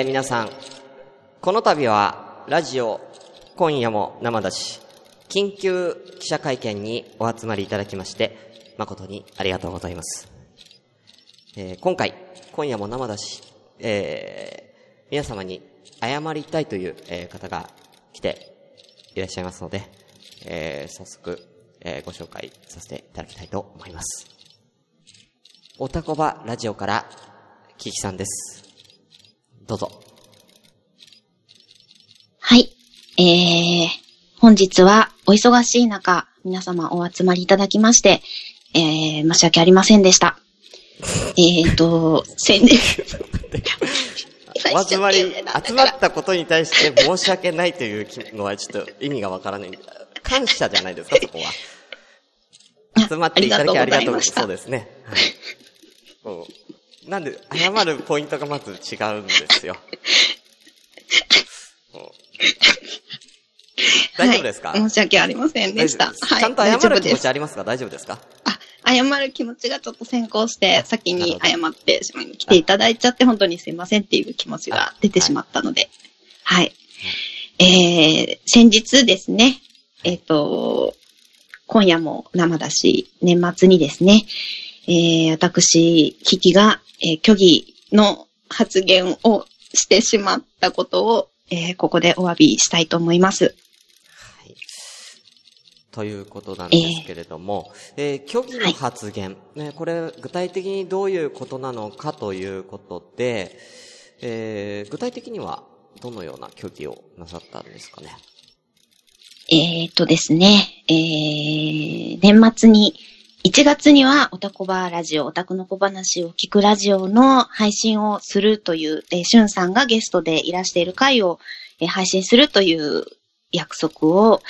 えー、皆さん、この度は、ラジオ、今夜も生だし、緊急記者会見にお集まりいただきまして、誠にありがとうございます。えー、今回、今夜も生だし、えー、皆様に謝りたいという、えー、方が来ていらっしゃいますので、えー、早速、えー、ご紹介させていただきたいと思います。おたこばラジオから、キキさんです。どうぞ。はい。えー、本日はお忙しい中、皆様お集まりいただきまして、えー、申し訳ありませんでした。えーと、宣伝。お集まり、集まったことに対して申し訳ないというのはちょっと意味がわからない。感謝じゃないですか、そこは。集まっていただきありがとう。そうですね。はい。なんで、謝るポイントがまず違うんですよ。大丈夫ですか、はい、申し訳ありませんでした。はい、ちゃんと謝る気持ちありますか？大丈夫ですか？あ、謝る気持ちがちょっと先行して、先に謝ってしまい、来ていただいちゃって本当にすいませんっていう気持ちが出てしまったので。はい。はい、えー、先日ですね、えっ、ー、と、今夜も生だし、年末にですね、えー、私、キキが、えー、虚偽の発言をしてしまったことを、えー、ここでお詫びしたいと思います。はい。ということなんですけれども、えー、えー、虚偽の発言、はい、ね、これ具体的にどういうことなのかということで、えー、具体的にはどのような虚偽をなさったんですかね？えっ、とですね、えー、年末に、1月には、オタコバラジオ、オタクの小話を聞くラジオの配信をするという、えー、シュンさんがゲストでいらしている回を、えー、配信するという約束を、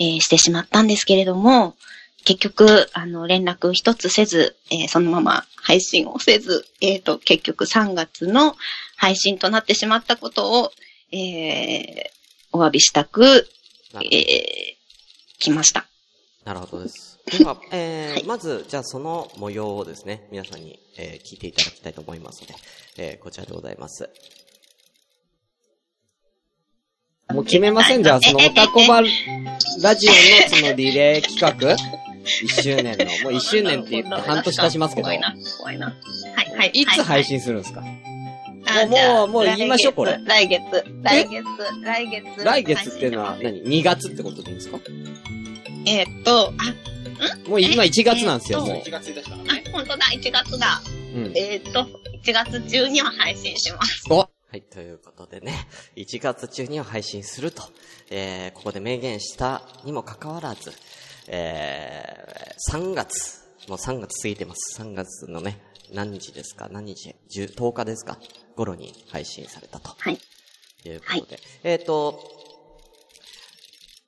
えー、してしまったんですけれども、結局、あの、連絡一つせず、えー、そのまま配信をせず、えっ、ー、と、結局3月の配信となってしまったことを、えー、お詫びしたく、えー、来ました。なるほどです。では、えーはい、まず、じゃあその模様をですね、皆さんに、えー、聞いていただきたいと思いますので、えー、こちらでございます。もう決めませんじゃあ、そのオタコバラジオのそのリレー企画一周年の、もう一周年って言って半年経ちますけど。怖いな、怖いな。はい、はい。いつ配信するんですか、もう、もう、もう言いましょう、これ。来月、来月、来月。来月っていうのは何 ?2 月ってことでいいんですか？えー、っと、あ、もう今1月なんですよ、もう。1月1日だ。あ、本当だ、1月だ。うん、えー、っと、1月中には配信します。おはい、ということでね、1月中には配信すると、えー、ここで明言したにもかかわらず、えー、3月、もう3月過ぎてます。3月のね、何日ですか？何日 ?10、10日ですか？頃に配信されたと。はい。いうことで。はい、えっ、ー、と、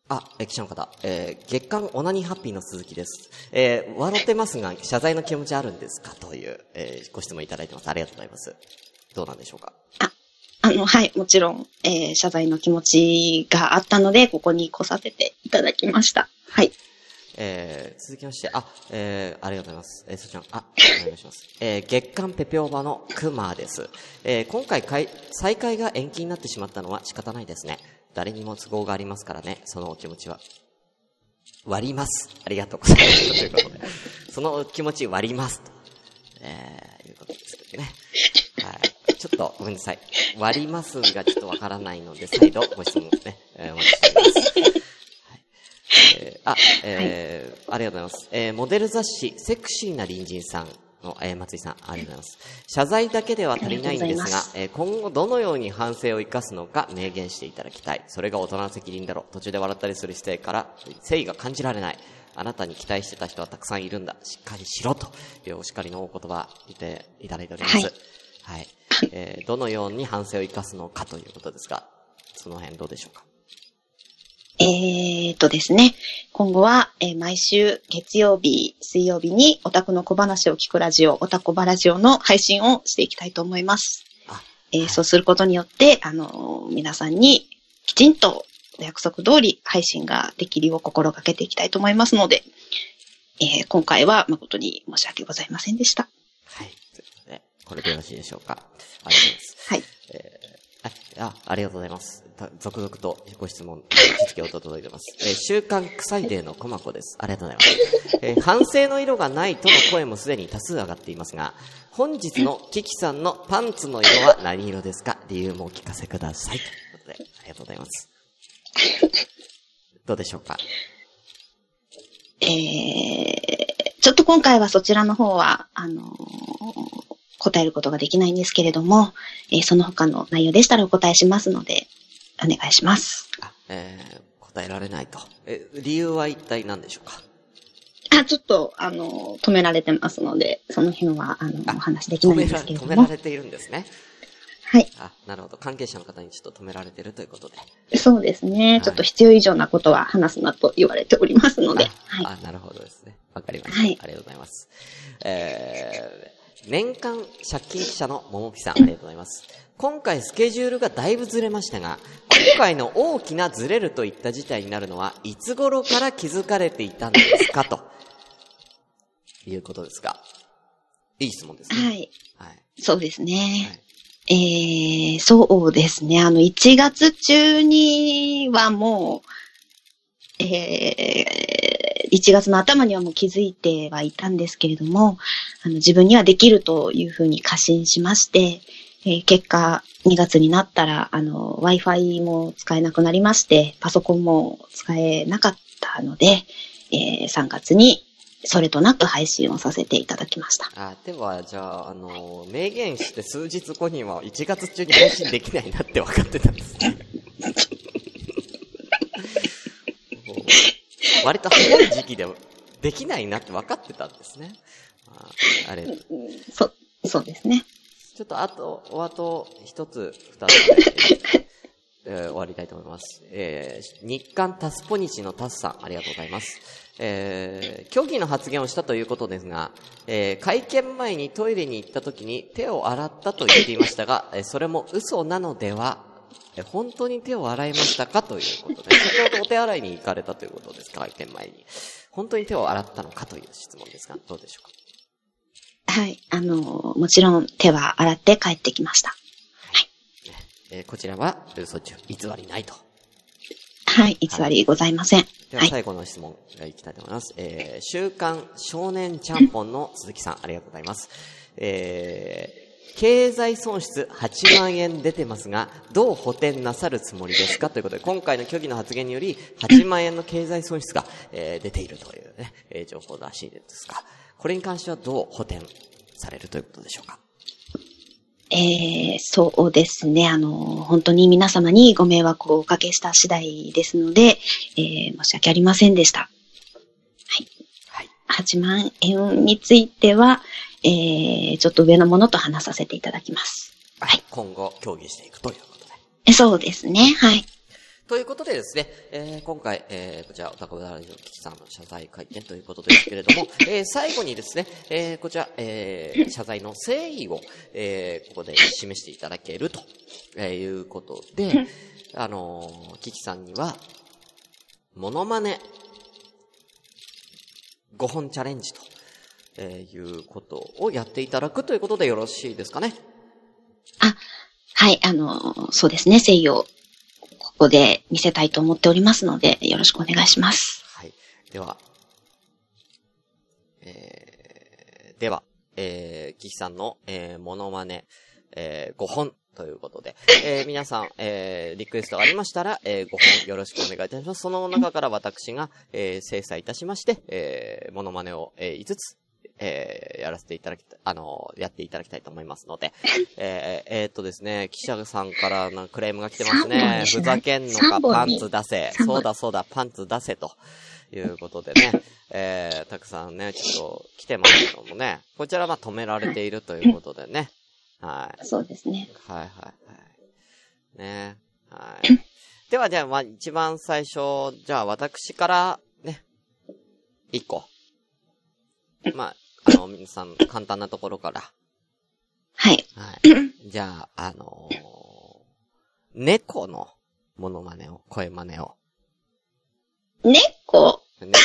あ、え、記者の方、えー、月刊オナニーハッピーの鈴木です。えー、笑ってますが、謝罪の気持ちあるんですか？という、えー、ご質問いただいてます。ありがとうございます。どうなんでしょうか？あ、あの、はい、もちろん、えー、謝罪の気持ちがあったので、ここに来させていただきました。はい。えー、続きまして、あ、えー、ありがとうございます。えー、そちら、あ、お願いします。えー、月刊ペペオバのクマです。えー、今回再開が延期になってしまったのは仕方ないですね。誰にも都合がありますからね、そのお気持ちは。割ります。ありがとうございます。ということで、そのお気持ち割ります。と、えー、いうことですけどね。はい。ちょっとごめんなさい。割りますがちょっとわからないので、再度ご質問ね、えー、お待ちしております。えー、あ、えー、ありがとうございます。えー、モデル雑誌、セクシーな隣人さんの、えー、松井さん、ありがとうございます。謝罪だけでは足りないんですが、えー、今後どのように反省を生かすのか明言していただきたい。それが大人の責任だろう。途中で笑ったりする姿勢から、誠意が感じられない。あなたに期待してた人はたくさんいるんだ。しっかりしろ。というお叱りのお言葉、言っていただいております。はい。はい、えー、どのように反省を生かすのかということですが、その辺どうでしょうか？えー、っとですね、今後は、えー、毎週月曜日、水曜日にオタクの小話を聞くラジオ、オタコバラジオの配信をしていきたいと思います。えー、そうすることによって、あのー、皆さんにきちんとお約束通り配信ができるよう心がけていきたいと思いますので、えー、今回は誠に申し訳ございませんでした。はい。ということで、これでよろしいでしょうか。ありがとうございます。はい。えーあ、ありがとうございます。続々とご質問、実況と届いてます。えー週刊臭いデーのコマコです。ありがとうございます。えー反省の色がないとの声もすでに多数上がっていますが、本日のキキさんのパンツの色は何色ですか？理由もお聞かせください。ということで、ありがとうございます。どうでしょうか？えー、ちょっと今回はそちらの方は、あのー答えることができないんですけれども、えーその他の内容でしたらお答えしますので、お願いします。あ、えー答えられないと。え、理由は一体何でしょうか？あ、ちょっと、あのー止められてますので、その辺は、あのお話できないんですけれども。止められているんですね。はい。あ、なるほど。関係者の方にちょっと止められてるということで。そうですね。ちょっと必要以上なことは話すなと言われておりますので。はい。あ、なるほどですね。わかりました。はいありがとうございます。えー、年間借金記者の桃木さん、ありがとうございます。今回スケジュールがだいぶずれましたが、今回の大きなずれるといった事態になるのは、いつ頃から気づかれていたんですか？と、いうことですが。いい質問ですね。はい。はい。そうですね。はいえー、そうですね。あの、1月中にはもう、えー、1月の頭にはもう気づいてはいたんですけれども、あの、自分にはできるというふうに過信しまして、えー結果、2月になったら、あの、Wi-Fi も使えなくなりまして、パソコンも使えなかったので、えー3月にそれとなく配信をさせていただきました。あ、では、じゃあ、あの、明言して数日後には1月中に配信できないなって分かってたんですね。もう割と早い時期でできないなって分かってたんですね。ああれ、ちそ、そうですね。ょっとあと、おあと一つ、二つ、えー終わりたいと思います。えー日刊タスポニチのタスさん、ありがとうございます。えー虚偽の発言をしたということですが、えー会見前にトイレに行った時に手を洗ったと言っていましたが、えーそれも嘘なのでは、えー本当に手を洗いましたかということで、先ほどお手洗いに行かれたということですか、会見前に。本当に手を洗ったのかという質問ですが、どうでしょうか？はい。あの、もちろん手は洗って帰ってきました。えーこちらは嘘中、偽りないと。はい。偽りございません。では。はい最後の質問がいきたいと思います。えー、週刊少年ちゃんぽんの鈴木さん、ありがとうございます。えー、経済損失8万円出てますが、どう補填なさるつもりですか？ということで、今回の虚偽の発言により、8万円の経済損失が、えー出ているというね、えー情報らしいですが、これに関してはどう補填されるということでしょうか？えー、そうですね。あの、本当に皆様にご迷惑をおかけした次第ですので、えー、申し訳ありませんでした。はい。8万円については、えー、ちょっと上のものと話させていただきます。はい。今後、協議していくということで。えそうですね。はい。ということでですね、えー今回、えーこちら、おたこラジオキキさんの謝罪会見ということですけれども、えー最後にですね、えーこちら、えー謝罪の誠意を、えーここで示していただけると、えーいうことで、あのーキキさんには、モノマネ、5本チャレンジと、えーいうことをやっていただくということでよろしいですかね？あ、はい。あの、そうですね。誠意をここで見せたいと思っておりますので、よろしくお願いします。はい。では、えー、では、えー、キキさんの、えー、モノマネ、えー、5本ということで、えー、皆さん、えー、リクエストがありましたら、えー、5本よろしくお願いいたします。その中から私が、えー、精査いたしまして、えー、モノマネを、えー、5つ、えー、やらせていただきた、あのーやっていただきたいと思いますので、えー、えーっとですね、記者さんからのクレームが来てますねふざけんのか、パンツ出せ。そうだそうだ、パンツ出せと。いうことでね、えー、たくさんね、ちょっと来てますけどもね、こちらは止められているということでね、はい。そうですね。はいはいはい。ねはい。ではじゃあ、まあ一番最初、じゃあ私からね、一個。まあ、あの、皆さん簡単なところから。はい。はい。じゃあ、あのー猫のモノマネを、声真似を。猫？猫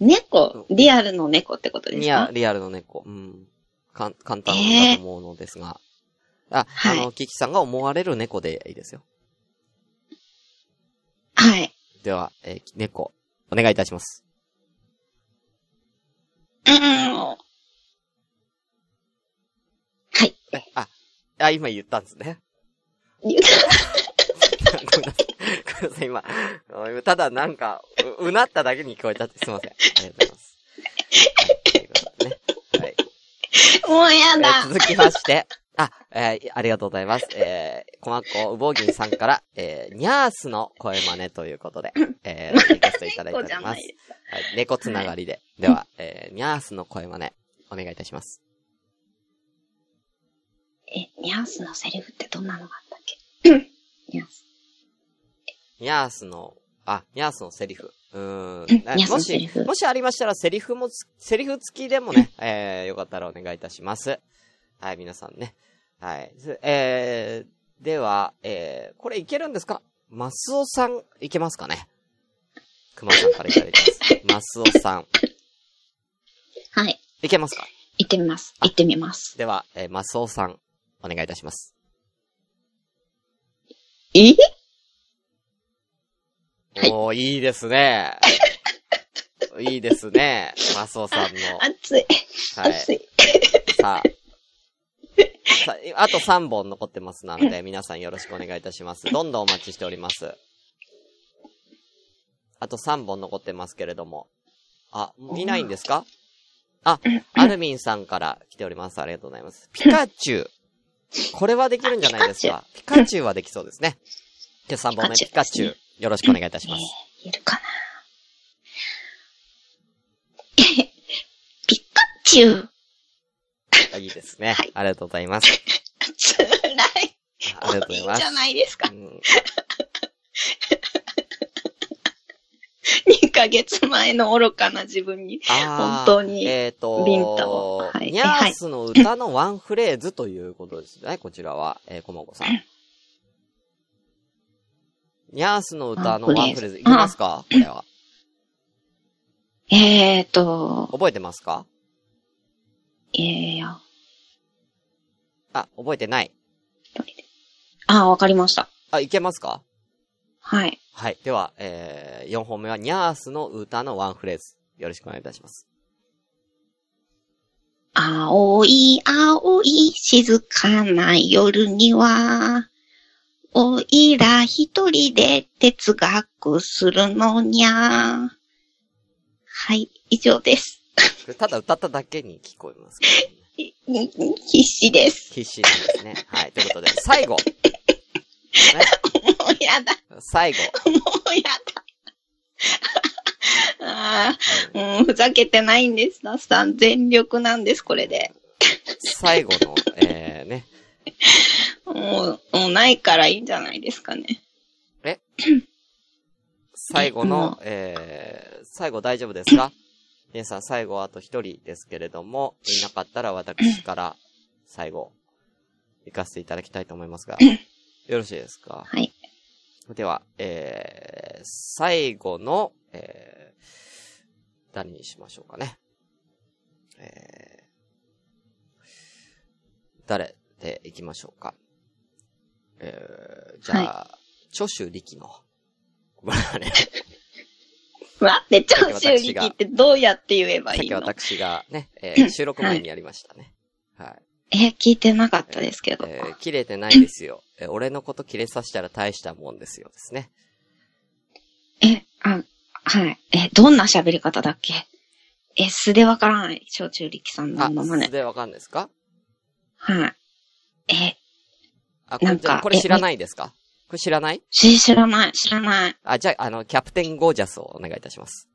猫？リアルの猫ってことですか？リアリアルの猫。うん。かん簡単だと思うのですが。あ、はいあの、キキさんが思われる猫でいいですよ。はい。では、えー猫、お願いいたします。うん。はい。えあ、あ、今言ったんですね。言うごめんなさい。ごめんなさい、今。今ただなんか、う、うなっただけに聞こえたってすいません。ありがとうございます。はい、ということでね。はい。もうやえーだ。続きまして、あ、えーありがとうございます。えー、こまっこうぼうぎんさんから、えー、ニャースの声真似ということで、えー、リクエストいただいております。はい、猫つながりで。では、えー、ニャースの声真似、お願いいたします。え、ニャースのセリフってどんなのがあったっけ？ニャース。ニャースの、あ、ニャースのセリフ。うーん。もしもしありましたら、セリフもつ、セリフ付きでもね、えー、よかったらお願いいたします。はい、皆さんね。はい。ずえー、では、えー、これいけるんですか？マスオさん、いけますかね？熊さんからいただいてます。マスオさん、はい。いけますか？行ってみます。行ってみます。では、えー、マスオさん、お願いいたします。え？はいおー、いいですね。いいですね。マスオさんの。熱い。はい。熱い。さあ。さあ、あと3本残ってますので、皆さんよろしくお願いいたします。どんどんお待ちしております。あと3本残ってますけれども。あ、いないんですか？あ、アルミンさんから来ております。ありがとうございます。ピカチュウ。これはできるんじゃないですか？ピカチュウはできそうですね。で、3本目、ピピカチュウ。よろしくお願いいたします。えー、いるかな？え ピカチュウ。あいいですねはい。ありがとうございます。つらい。ありがとうございますいいじゃ。ないですか。うん2ヶ月前の愚かな自分に。本当にえっ、とビンタをはいニャースの歌のワンフレーズということですね、こちらは、えー、こまこさん。ニャースの歌のワンフレーズ、いきますか？これは。えーと、覚えてますか？えー、あ、あ、覚えてない。あわかりました。あ、いけますか？はい。はい。では、えー、4本目はニャースの歌のワンフレーズ。よろしくお願いいたします。青い青い静かな夜には、おいら一人で哲学するのにゃ。はい、以上です。ただ歌っただけに聞こえますね、必死です。必死ですね。はい。ということで、最後。ね、もうやだ、最後。もうやだ。ああ、うん、ふざけてないんです。ダスさん、全力なんです、これで。最後の、えー、ね。もう、もうないからいいんじゃないですかね。最後もの、えー、最後大丈夫ですか？皆さん最後あと一人ですけれども、いなかったら私から最後、行かせていただきたいと思いますが、よろしいですか？はい。では、えー、最後の、えー、誰にしましょうかね。えー、誰で行きましょうか？えー、じゃあ、長州力の、ごめんなさいね。待って、長州力ってどうやって言えばさっきいいの？私がね、えー収録前にやりましたね。はい。え、聞いてなかったですけど。えー切れてないですよ。えー俺のこと切れさせたら大したもんですよですね。え、あ、はい。え、どんな喋り方だっけ？え、素でわからない。小中力さんのあ、ままね素。でわかんないですか？はい。え、あ、これなんかこれ知らないですか？これ知らない？し、知らない、知らない。あ、じゃあ、あの、キャプテンゴージャスをお願いいたします。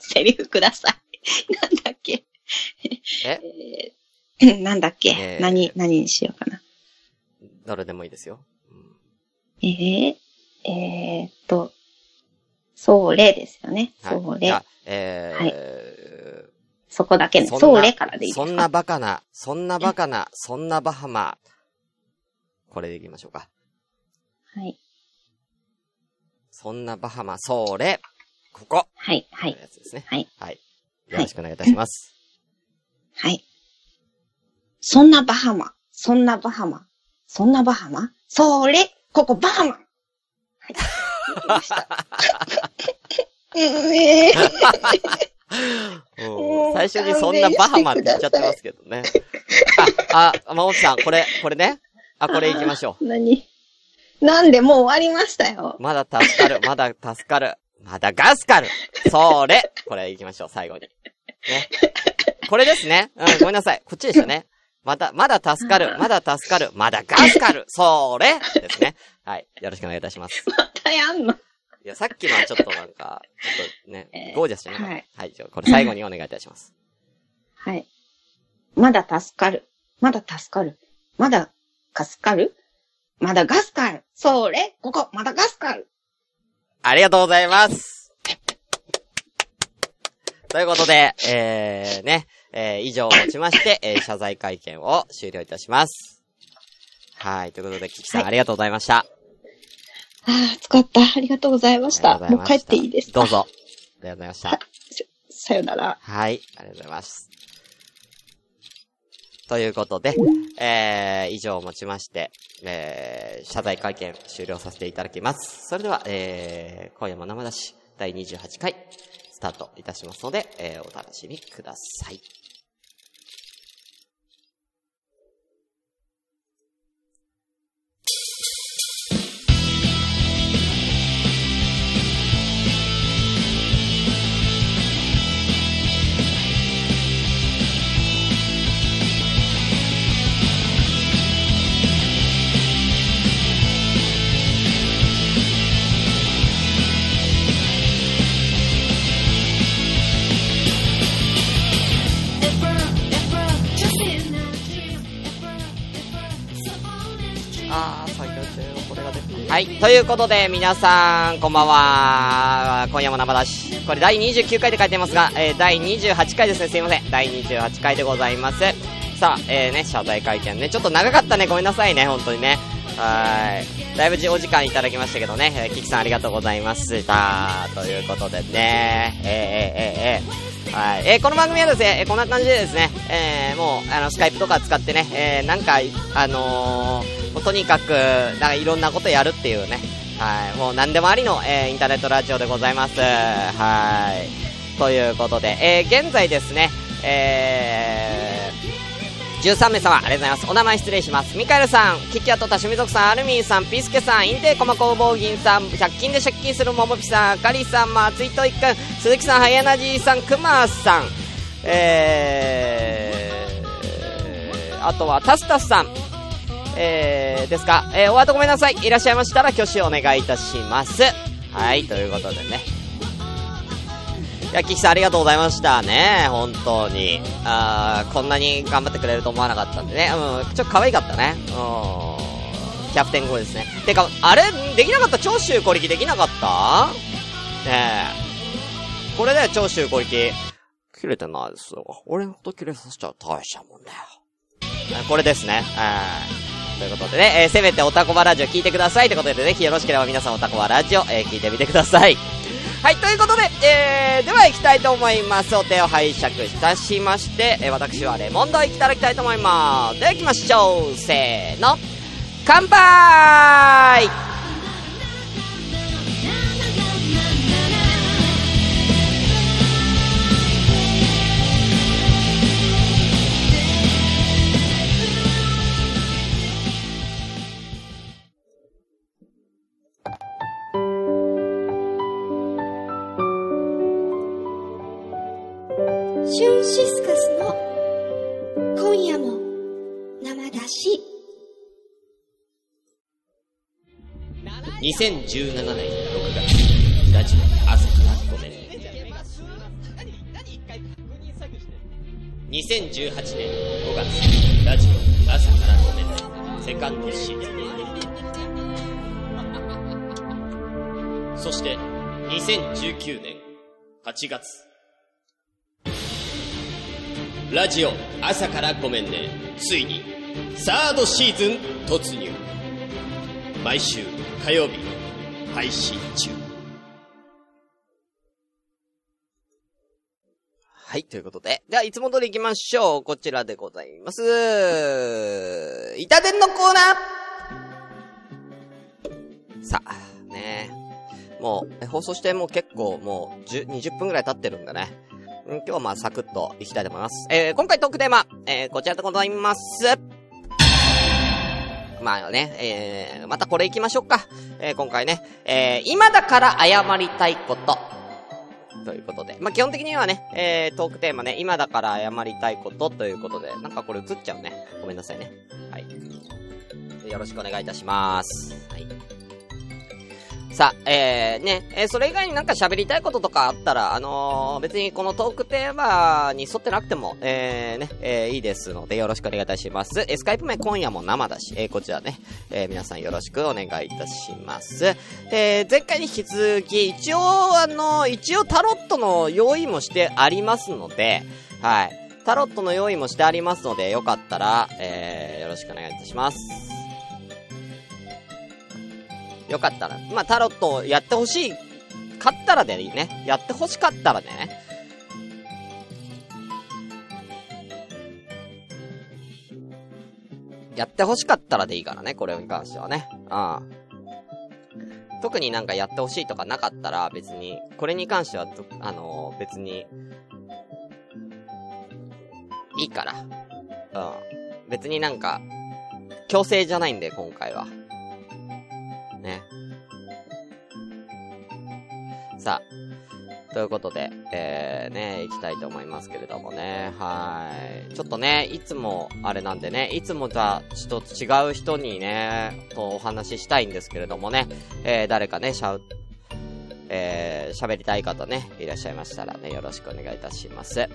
セリフください。なんだっけ？え？えーなんだっけ、えー何、何にしようかな。どれでもいいですよ。うんえー、えーっと、それですよね。はい。それじゃあ。えーそこだけね。そんなそれからでいいですか？そんなバカな、そんなバカな、そんなバハマ。これでいきましょうか。はい。そんなバハマ、それ、ここ。はい、はい、やつですね。はい。はい。よろしくお願いいたします。はい。そんなバハマ、そんなバハマ。そんなバハマそれ、ここバハマ。はい。できました。えー うん最初にそんなバハマって言っちゃってますけどね。あ、あ、まもさん、これ、これね。あ、これ行きましょ何？なんでもう終わりましたよう。。まだ助かる、まだ助かる。まだガスカルそれこれ行きましょう、最後に。ね。これですね。うん、ごめんなさい。こっちでしたね。まだ、まだ助かる、まだ助かる、まだガスカルそれですね。はい。よろしくお願いいたします。またやんの？いや、さっきのはちょっとなんか、ちょっとねえ、ーゴージャスじゃなかった。はいはい。じゃあ、これ最後にお願いいたします。はい。まだ助かる。まだ助かる。まだ、かすかる？まだガスカル。それ、ここ、まだガスカル。ありがとうございます。ということで、えー、ね、えー、以上をもちまして、えー、謝罪会見を終了いたします。はい。ということで、キキさん、はいありがとうございました。ああ、使った。ありがとうございました。もう帰っていいですか？どう。ぞ。ありがとうございました。さよなら。はい。ありがとうございます。ということで、えー、以上をもちまして、えー、謝罪会見終了させていただきます。それでは、えー、今夜も生出し第28回スタートいたしますので、えー、お楽しみください。ということで、皆さん、こんばんは。今夜も生出し。これ第29回で書いてますが、えー、第28回ですね。すいません。第28回でございます。さあ、えーね、謝罪会見ね。ちょっと長かったね。ごめんなさいね。本当にね。はい。だいぶお時間いただきましたけどね。えー、キキさんありがとうございました。ということでね。えー、えー、えー、えー。はい。えーこの番組はですね、えーこんな感じでですね、えーもう、あの、スカイプとか使ってね、えーなんか、あのーもうとにかく、なんかいろんなことやるっていうね、はい。もう何でもありの、えーインターネットラジオでございます。はい。ということで、えー現在ですね、えー、13名様、ありがとうございます。お名前失礼します。ミカエルさん、キキアとタシミ族さん、アルミンさん、ピースケさん、インテーコマ工房銀さん、100均で借金するモモピさん、カリさん、松井といくん、鈴木さん、ハイエナジーさん、クマさん、えー、あとはタスタスさん、えー、ですか、えー、お後ごめんなさい。いらっしゃいましたら挙手をお願いいたします。はい、ということでね。いや、キキさんありがとうございましたね。本当に。あーこんなに頑張ってくれると思わなかったんでね。うん、ちょっと可愛かったね。うん。キャプテン号ですね。てか、あれ、できなかった？長州小力できなかった？ねえ。これだよ、長州小力。切れてないですよ。俺のこと切れさせちゃう大したもんだよ。これですね。はいということでね、えーせめておたこばラジオ聞いてくださいということで、ぜひよろしければ皆さんおたこばラジオ、えー聞いてみてください。はい、ということで、えー、では行きたいと思います。お手を拝借いたしまして、えー私はレモンドいただきたいと思います。では行きましょう。せーの。乾杯2017年6月、ラジオ朝からごめん。2018年5月、ラジオ朝からごめん。セカンドシーズン。そして、2019年8月、ラジオ朝からごめんね。ついに、サードシーズン突入。毎週火曜日配信中。はい、ということで。では、いつも通り行きましょう。こちらでございます。板伝のコーナーさあ、ねもう、放送してもう結構もう10、20分くらい経ってるんだね。今日はまあサクッといきたいと思います。えー、今回トークテーマ、えー、こちらでございます。まあね、えー、またこれ行きましょうか。えー、今回ね、えー、今だから謝りたいこと。ということで。まあ、基本的にはね、えー、トークテーマね、今だから謝りたいことということで、なんかこれ映っちゃうね。ごめんなさいね。はい。よろしくお願いいたします。はい。さあ、えー、ね、えー、それ以外になんか喋りたいこととかあったら、あのー、別にこのトークテーマに沿ってなくても、えー、ね、えー、いいですので、よろしくお願いいたします。えー、スカイプ名今夜も生だし、えー、こちらね、えー、皆さんよろしくお願いいたします。えー、前回に引き続き、一応、あのー、一応タロットの用意もしてありますので、はい。タロットの用意もしてありますので、よかったら、えー、よろしくお願いいたします。よかったら。まあ、タロットをやってほしい、かったらでいいね。やってほしかったらね。やってほしかったらでいいからね、これに関してはね。ああ。特になんかやってほしいとかなかったら、別に、これに関しては、あのー、別に、いいから。うん。別になんか、強制じゃないんで、今回は。ね。さあ、ということで、えー、ね、行きたいと思いますけれどもね、はい。ちょっとね、いつも、あれなんでね、いつもじゃ、一つ違う人にね、とお話ししたいんですけれどもね、えー、誰かね、しゃう、えー、喋りたい方ね、いらっしゃいましたらね、よろしくお願いいたします。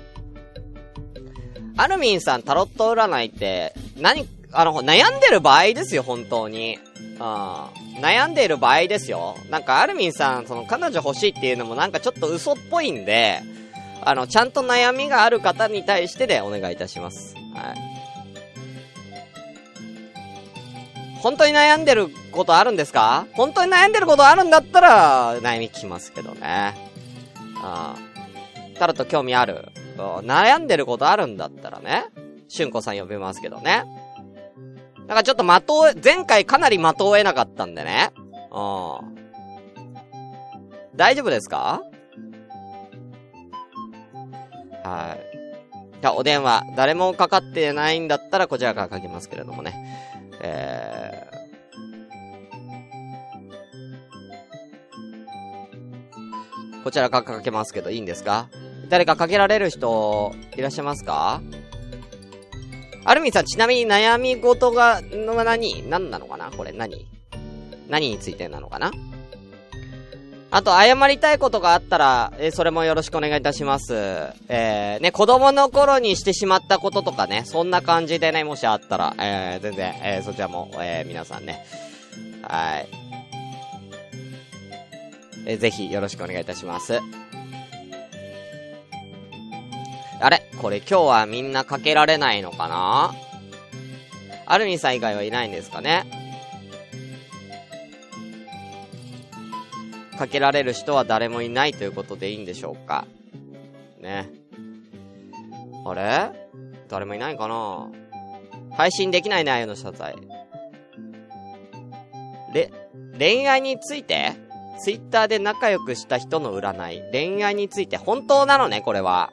アルミンさん、タロット占いって、何、あの、悩んでる場合ですよ、本当に。うん。悩んでる場合ですよ。なんか、アルミンさん、その、彼女欲しいっていうのもなんかちょっと嘘っぽいんで、あの、ちゃんと悩みがある方に対してでお願いいたします。はい。本当に悩んでることあるんですか？本当に悩んでることあるんだったら、悩み聞きますけどね。ああ。タロット興味ある？悩んでることあるんだったらね。しゅんこさん呼びますけどね。なんかちょっと的を、前回かなり的を得なかったんでね。うん。大丈夫ですか？はい。じゃあ、お電話、誰もかかってないんだったら、こちらからかけますけれどもね。えー、こちらからかけますけど、いいんですか？誰かかけられる人、いらっしゃいますか？アルミンさん、ちなみに悩み事が、の何？何なのかな？これ何？何についてなのかな？あと、謝りたいことがあったら、えー、それもよろしくお願いいたします。えー、ね、子供の頃にしてしまったこととかね、そんな感じでね、もしあったら、えー、全然、えー、そちらも、えー、皆さんね、はい。えー、ぜひ、よろしくお願いいたします。あれ？これ今日はみんなかけられないのかな？アルミさん以外はいないんですかね？かけられる人は誰もいないということでいいんでしょうか？ね。あれ？誰もいないかな？配信できない内容の謝罪。れ、恋愛について？ツイッターで仲良くした人の占い。恋愛について本当なのね、これは。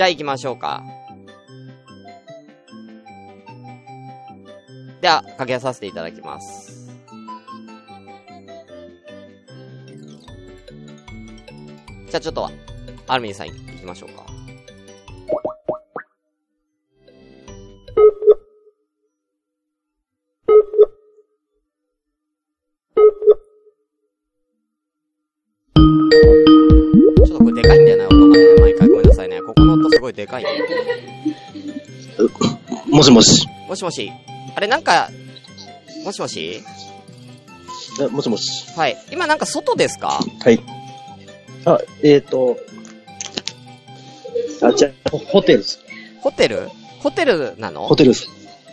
じゃあ行きましょうか。では、かけさせていただきます。じゃあちょっと、アルミンさん行きましょうか。この音すごいでかい、ね。もしもし。もしもし。あれ、なんか、もしもし？もしもし。はい。今なんか外ですか？はい。あ、えっ、ー、と、あ、じゃホテルです。ホテル？ホテルなの？ホテルです。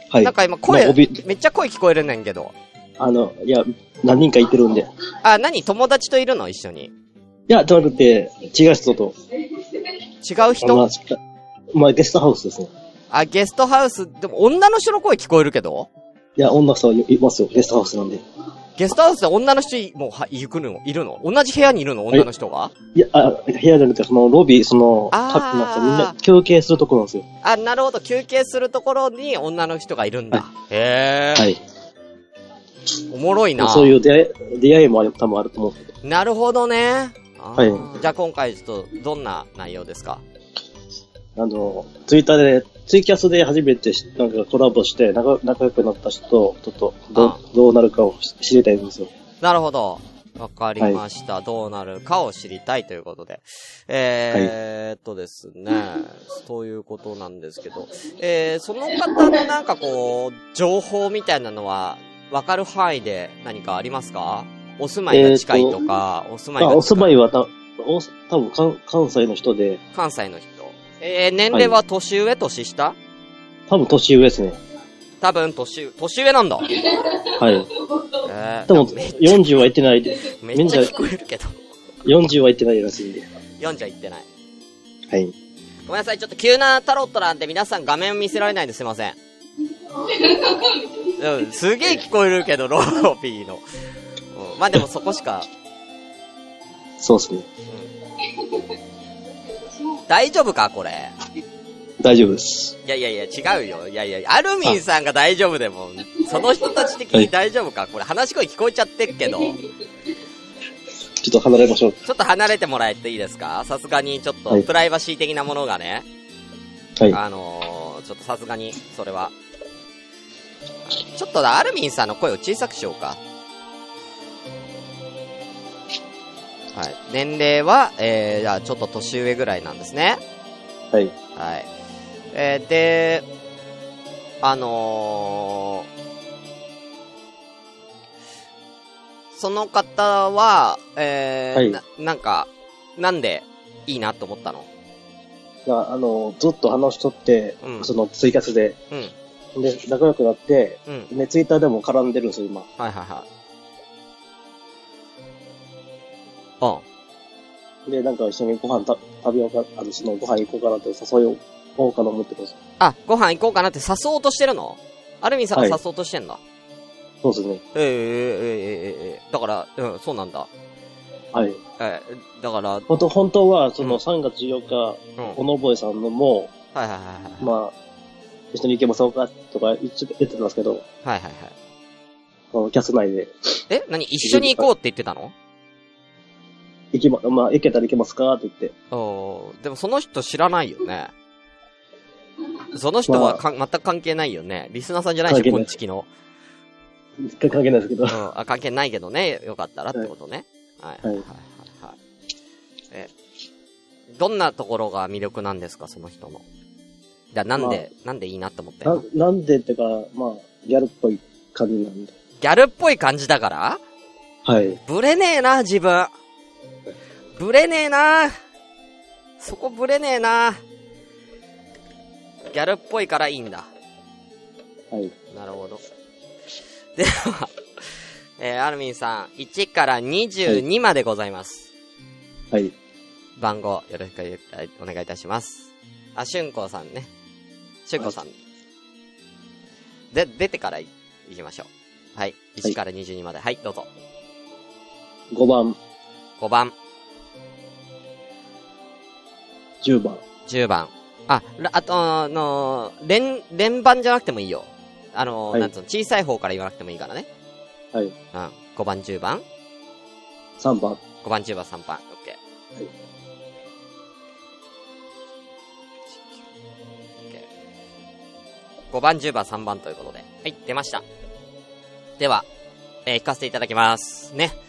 はい。なんか今声、めっちゃ声聞こえるねんけど。あの、いや、何人かいてるんで。あ、何？友達といるの？一緒に。いや、じゃなくて、違う人と。違う人？まあ、まあ、ゲストハウスですね。あ、ゲストハウス、でも女の人の声聞こえるけど？いや、女の人いますよ。ゲストハウスなんで。ゲストハウスで女の人いもう、は、行くの？いるの？同じ部屋にいるの？女の人が？いや、あ、部屋じゃなくて、そのロビー、その、あーたなんかみんな休憩するとこなんですよ。あ、なるほど。休憩するところに女の人がいるんだ。へえ、はい。おもろいな。そういう出会い、出会いもある、多分あると思うけど。なるほどね。あはい。ー。じゃあ今回ちょっと、どんな内容ですか？あの、ツイッターで、ツイキャスで初めてしなんかコラボして仲仲良くなった人と、ちょっとどどうなるかを知りたいんですよ。なるほど。わかりました、どうなるかを知りたいということで。えーっとですね、そういうことなんですけど、えー、その方のなんかこう、情報みたいなのは、わかる範囲で何かありますか？お住まいが近いとか、お住まいがあ、近いお住まいはた、お、多分関関西の人で、関西の人。えー、年齢は年上、年下？多分年上ですね。多分年上、年上なんだ。はい。えー、多分めっちゃ40は行ってないで、めっちゃ聞こえるけど。40は行ってないらしいんで。4じゃ言ってない。はい。ごめんなさい、ちょっと急なタロットなんで皆さん画面見せられないんですいません。うん、すげえ聞こえるけど、ローピーの。うん、まあでもそこしか、そうですね。大丈夫かこれ？大丈夫です。いやいやいや、違うよ。いやいや、アルミンさんが大丈夫でも、その人たち的に大丈夫か？これ話し声聞こえちゃってるけど、ちょちょっと離れましょう。っと離れてもらえていいですか？さすがにちょっはいとプライバシー的なものがね、はい。あのー、ちょっとさすがに、それは。ちょっとだ、アルミンさんの声を小さくしようか。はい。年齢は、えー、じゃあちょっと年上ぐらいなんですね。はい。はい。えー、で、あのー、その方は、えーはいな、なんか、なんでいいなと思ったの？ああの、ずっと話しとって、うんそのツイキャスで、うん。で、仲良くなって、うん。ね、ツイッターでも絡んでるんですよ、今。はいはいはい。あで、なんか一緒にご飯た食べようか、あの、そのご飯行こうかなって誘いを、こうかな思ってます。あ、ご飯行こうかなって誘おうとしてるの？アルミンさんが誘おうとしてんだ。はい、そうですね。えー、えー、ええー、ええだから、うん、そうなんだ。はい。えー、だから。本当、本当は、その3月14日、うん、おのぼえさんのも、はいはいはいはい。まあ、一緒に行けばそうか？とか言ってたんですけど。はいはいはい。このキャス内で。え？何？一緒に行こうって言ってたの？行きま、まあ、行けたら行けますかって言って。おーでもその人知らないよね。その人はかん、全く関係ないよね。リスナーさんじゃないでしょ、こんちきの。関係ないですけどう。ん、あ、関係ないけどね。よかったらってことね。はい。はい。はいはい。はい。え、どんなところが魅力なんですか、その人の？じゃあなんで、なんでいいなって思ってななんでってか、まあ、ギャルっぽい感じなんで。ギャルっぽい感じだから？はい。ブレねえな、自分。ブレねえな。そこブレねえな。ギャルっぽいからいいんだ。はい。なるほど。では、えー、アルミンさん、1から22までございます。はい。番号、よろしくお願いいたします。あ、しゅんこうさんね。しゅんこうさん。で、出てからい行きましょう。はい。1から22まで。はい、どうぞ。5番、5番、10番。10番。あ、らあと、あのー、連、連番じゃなくてもいいよ。あのーはいなんつうの、小さい方から言わなくてもいいからね。はい。うん。5番、10番。3番。5番、10番、3番。オッケー。はいオッケー5番、10番、3番ということで。はい、出ました。では、えー、引かせていただきます。ね。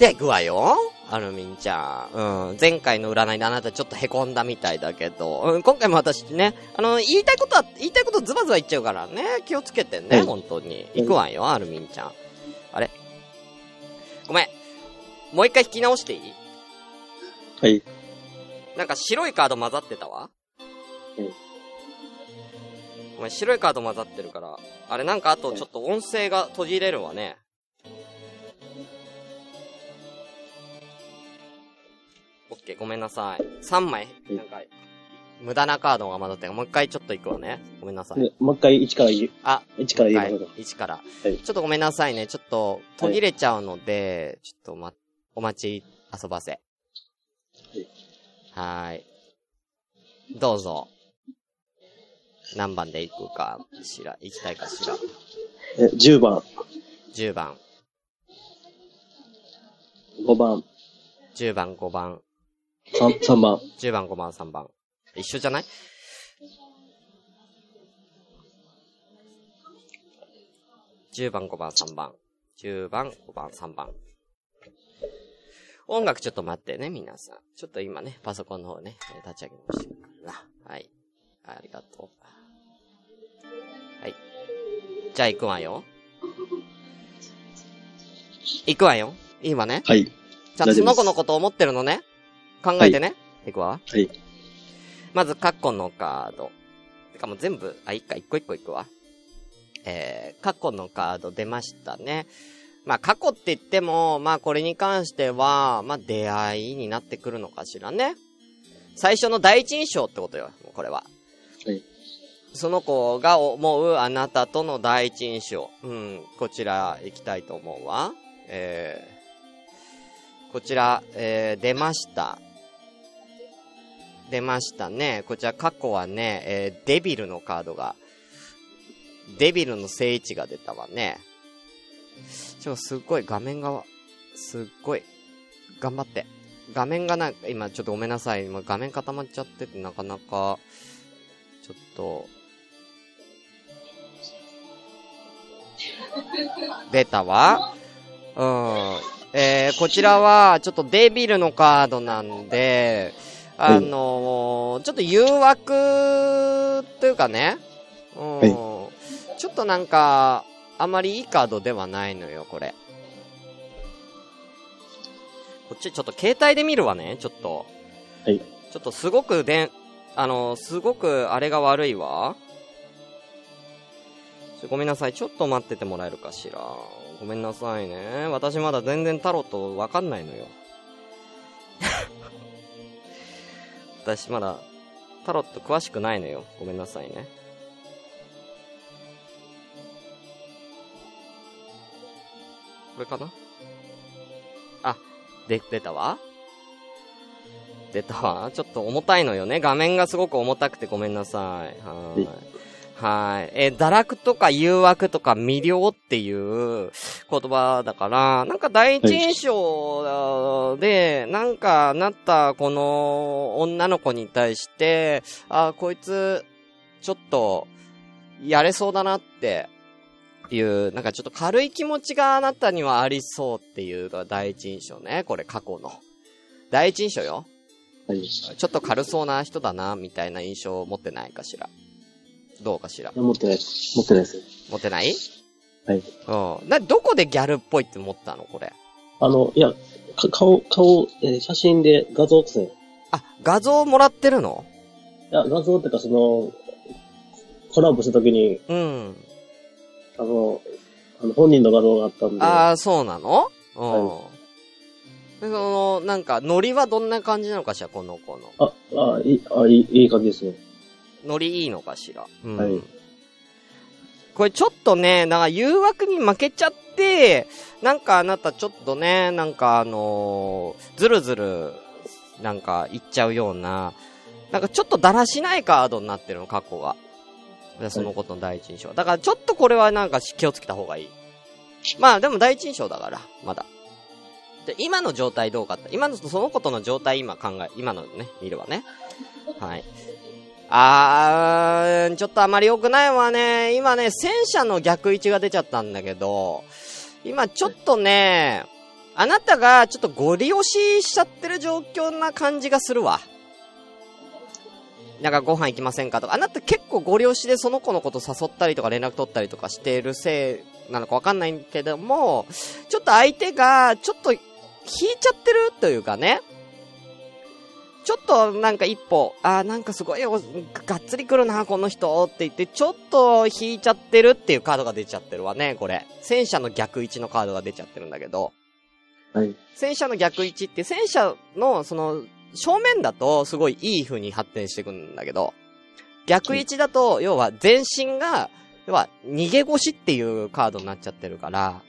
で、具合よ。アルミンちゃん。うん。前回の占いであなたちょっと凹んだみたいだけど、うん、今回も私ね、あの、言いたいことは、言いたいことズバズバ言っちゃうからね、気をつけてね、はい本当に。行くわよ、アルミンちゃん。あれ？ごめん。もう一回引き直していい？はい。なんか白いカード混ざってたわ。うんごめん、白いカード混ざってるから。あれなんかあとちょっと音声が途切れるわね。オッケー、ごめんなさい。3枚、うんなんか、無駄なカードが混ざってるもう一回ちょっと行くわね。ごめんなさい。でもう一回1から言う、あ、1から言うか。1から。はいちょっとごめんなさいね。ちょっと途切れちゃうので、ちょっとま、お待ち遊ばせ。はーい。どうぞ。何番で行くかしら、行きたいかしら。え、10番、10番、5番、10番、5番、3, 3番、10番、5番、3番。一緒じゃない？10番、5番、3番。10番、5番、3番。音楽ちょっと待ってね、皆さん。ちょっと今ね、パソコンの方ね、えー立ち上げましたから。はい。ありがとう。はい。じゃあ行くわよ。行くわよ。いいわね。はい。ちゃんとその子のこと思ってるのね。考えてね。い、くわ。はい。まず、カッコのカード。てかもう全部、あ、いっか、一個一個いくわ。えー、過去のカード出ましたね。まあ、過去って言っても、まあ、これに関しては、まあ、出会いになってくるのかしらね。最初の第一印象ってことよ、これは。はい。その子が思うあなたとの第一印象。うん、こちら行きたいと思うわ。えー、こちら、えー、出ました。出ましたね。こちら過去はね、えー、デビルのカードが、デビルの聖地が出たわね。ちょ、すっごい画面が、すっごい、頑張って。画面がな、今ちょっとごめんなさい。今画面固まっちゃっててなかなか、ちょっと、出たわ。うん。えー、こちらは、ちょっとデビルのカードなんで、あのー、ちょっと誘惑というかね、うん、はいちょっとなんか、あまりいいカードではないのよ、これ。こっち、ちょっと携帯で見るわね、ちょっと。はい。ちょっとすごくでん、あの、すごくあれが悪いわ。ごめんなさい。ちょっと待っててもらえるかしら。ごめんなさいね。私まだ全然タロットわかんないのよ。私まだタロット詳しくないのよ。ごめんなさいね。これかな？あ、で、出たわ。出たわ。ちょっと重たいのよね。画面がすごく重たくてごめんなさい。はい。はい。えー堕落とか誘惑とか魅了っていう言葉だから、なんか第一印象で、なんかなったこの女の子に対して、あーこいつ、ちょっと、やれそうだなっていう、なんかちょっと軽い気持ちがあなたにはありそうっていうのが第一印象ね。これ過去の。第一印象よ。はい。ちょっと軽そうな人だな、みたいな印象を持ってないかしら。どうかしら？持ってないです。持ってないです。持ってない？はい。うん。な、どこでギャルっぽいって思ったの？これ。あの、いや、か顔、顔、えー写真で画像ですね。あ、画像もらってるの？いや、画像っていうかその、コラボした時に、うん。あの、あの本人の画像があったんで、ああ、そうなの？うん。はで、その、なんか、ノリはどんな感じなのかしら、この子の。あ、あ、いい、あ、いい、いい感じですね。ノリいいのかしら。うん。はいこれちょっとね、なんか誘惑に負けちゃって、なんかあなたちょっとね、なんかあのーずるずる、なんか言っちゃうような、なんかちょっとだらしないカードになってるの、過去が。でそのことの第一印象。だからちょっとこれはなんか気をつけた方がいい。まあでも第一印象だから、まだ。で、今の状態どうかって、今のそのことの状態今考え、今のね、見るわね。はい。あー、ちょっとあまり良くないわね。今ね、戦車の逆位置が出ちゃったんだけど、今ちょっとね、あなたがちょっとご利用ししちゃってる状況な感じがするわ。なんかご飯行きませんかとか、あなた結構ご利用しでその子のこと誘ったりとか連絡取ったりとかしてるせいなのかわかんないけども、ちょっと相手がちょっと引いちゃってるというかね、ちょっとなんか一歩、あーなんかすごいおがっつり来るな、この人って言って、ちょっと引いちゃってるっていうカードが出ちゃってるわね、これ。戦車の逆位置のカードが出ちゃってるんだけど。はい。戦車の逆位置って、戦車の、その、正面だとすごいいい風に発展していくんだけど、逆位置だと、要は全身が、要は逃げ腰っていうカードになっちゃってるから、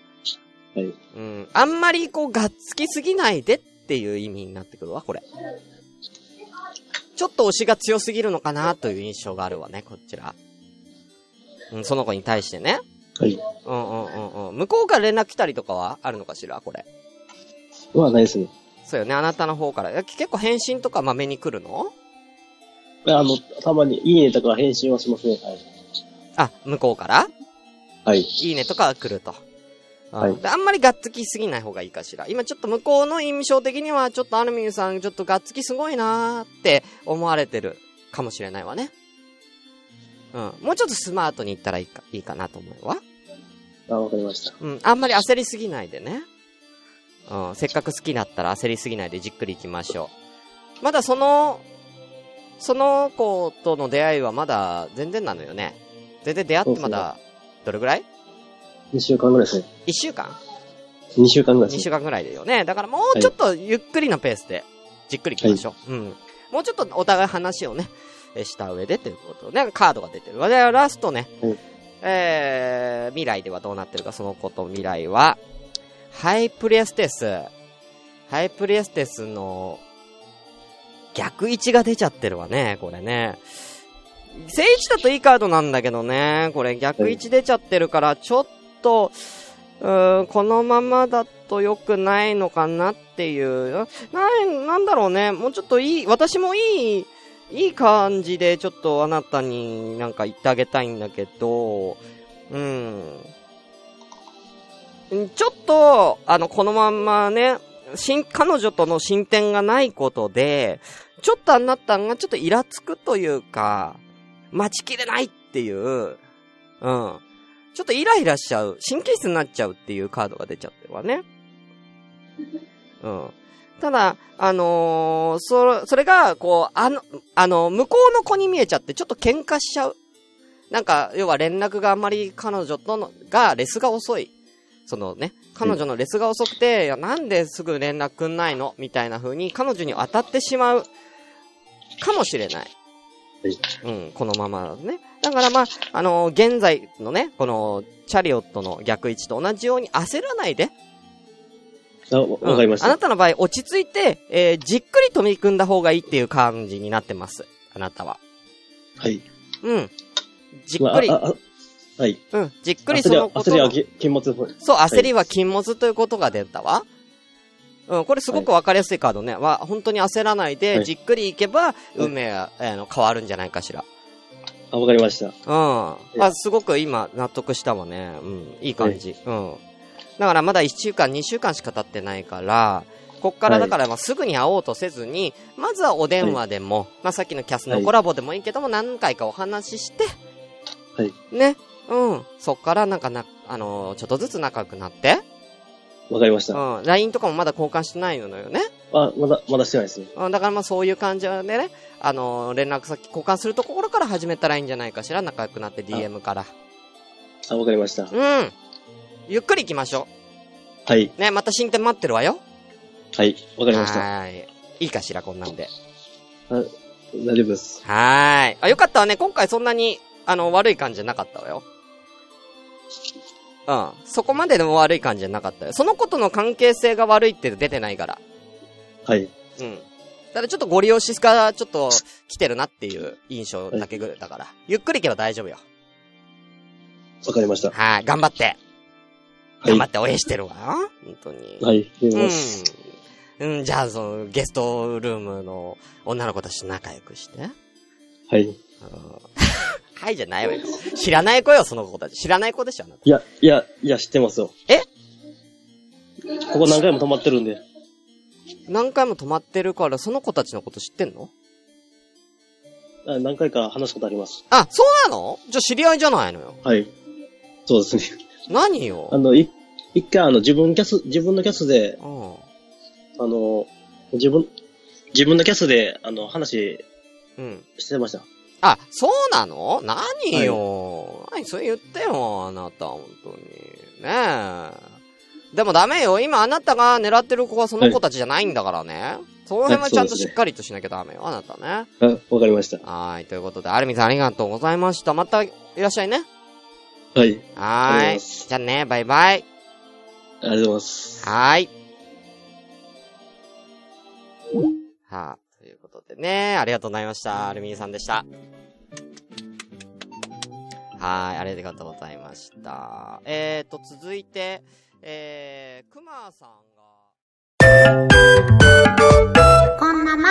はい。うん、あんまりこう、がっつきすぎないでっていう意味になってくるわ、これ。ちょっと押しが強すぎるのかなという印象があるわね、こちら。うん、その子に対してね。はい。うんうんうんうん。向こうから連絡来たりとかはあるのかしら、これ。まあ、ないですね。そうよね、あなたの方から。え結構返信とかまめに来るの？あの、たまにいいねとか返信はしますね。はい。あ、向こうから？はい。いいねとか来ると。うんはいであんまりがっつきすぎない方がいいかしら。今ちょっと向こうの印象的には、ちょっとアルミンさん、ちょっとがっつきすごいなーって思われてるかもしれないわね。うん。もうちょっとスマートにいったらいいか、いいかなと思うわ。あ、わかりました。うん。あんまり焦りすぎないでね。うん。せっかく好きだったら焦りすぎないでじっくり行きましょう。まだその、その子との出会いはまだ全然なのよね。全然出会ってまだ、どれぐらい？2週間ぐらいですね。?1 週間？2週間ぐらいで ?2 すね。週間ぐらいだよね。だからもうちょっとゆっくりのペースで、じっくり行きましょう。うん。もうちょっとお互い話をね、えした上でということで、カードが出てる。で、ラストね、はいえー、未来ではどうなってるか、そのこと未来は、 High Priestess、High Priestess の逆位置が出ちゃってるわね、これね。正位置だといいカードなんだけどね、これ逆位置出ちゃってるから、ちょっと、うん、このままだと良くないのかなっていう。な、なんだろうね。もうちょっといい、私もいい、いい感じでちょっとあなたになんか言ってあげたいんだけど、うん。んちょっと、あの、このまんまね、新、彼女との進展がないことで、ちょっとあなたがちょっとイラつくというか、待ちきれないっていう、うん。ちょっとイライラしちゃう、神経質になっちゃうっていうカードが出ちゃってるわね。うん。ただ、あのーそれ、それが、こう、あの、あの、向こうの子に見えちゃって、ちょっと喧嘩しちゃう。なんか、要は連絡があんまり彼女との、が、レスが遅い。そのね、彼女のレスが遅くて、いや、なんですぐ連絡くんないの？みたいな風に、彼女に当たってしまう。かもしれない。はい。うん、このままだとね。だからまあ、あの現在のね、この、チャリオットの逆位置と同じように焦らないで。あ、わわかりました。うんあなたの場合、落ち着いて、えーじっくりと見組んだ方がいいっていう感じになってます。あなたは。はい。うん。じっまあ、くり、あ、あ、はい。うん、じっくりそのことを焦りはき禁物。そう、焦りは禁物ということが出たわ。うん、これすごくわかりやすいカードね。は、本当に焦らないで、はいじっくりいけば、運命が、えーあの変わるんじゃないかしら。あ、わかりました。うん。あ、すごく今、納得したわね。うん。いい感じ。うん。だからまだ1週間、2週間しか経ってないから、こっからだからまあすぐに会おうとせずに、まずはお電話でも、まあさっきのキャスのコラボでもいいけども、何回かお話しして、はい。ね。うん。そっからなんかな、あのーちょっとずつ仲良くなって、わかりました。うん。LINE とかもまだ交換してないのよね。あ、まだ、まだしてないですね。うん。だからまあそういう感じでね、あのー連絡先交換するところから始めたらいいんじゃないかしら？仲良くなって DM から。あ、わかりました。うん。ゆっくり行きましょはい。う。ね、また進展待ってるわよ。はい。わかりました。はーい。いいかしら、こんなんで。あ大丈夫です。はーい。あ、よかったわね。今回そんなに、あの、悪い感じじゃなかったわよ。うん。そこまでの悪い感じじゃなかったよ。そのことの関係性が悪いって出てないから。はい。うん。ただちょっとご利用しがちょっと来てるなっていう印象だけぐらいだから。ゆっくり行けば大丈夫よ。わかりました。はい。頑張って。はい頑張。って応援してるわ。本当に。はい。ます。うん。うん、じゃあ、その、ゲストルームの女の子たちと仲良くして。はい。うん はいじゃないわよ。知らない子よ、その子たち。知らない子でしょ、あなた。いや、いや、いや、知ってますよ。え？ここ何回も泊まってるんで。何回も泊まってるから、その子たちのこと知ってんの？あ何回か話したことあります。あ、そうなの？じゃあ知り合いじゃないのよ。はい。そうですね。何よ？あ。の、い、一回あの、自分キャス、自分のキャスで、うん。あの、自分、自分のキャスで、あの、話うん。してました。あ、そうなの？何よ、何それ言ってよ、あなた、本当に。ねえ。でもダメよ。今あなたが狙ってる子はその子たちじゃないんだからね。その辺はちゃんとしっかりとしなきゃダメよ、あなたね。あ、わかりました。はーい、ということで、アルミさんありがとうございました。またいらっしゃいね。はい。ありはーい。じゃあね、バイバイ。がとうございます。はーい。はあ、ということでね、ありがとうございました。アルミンさんでした。はーい、ありがとうございました。えーと、続いて、えー、くまさんが、こんなま。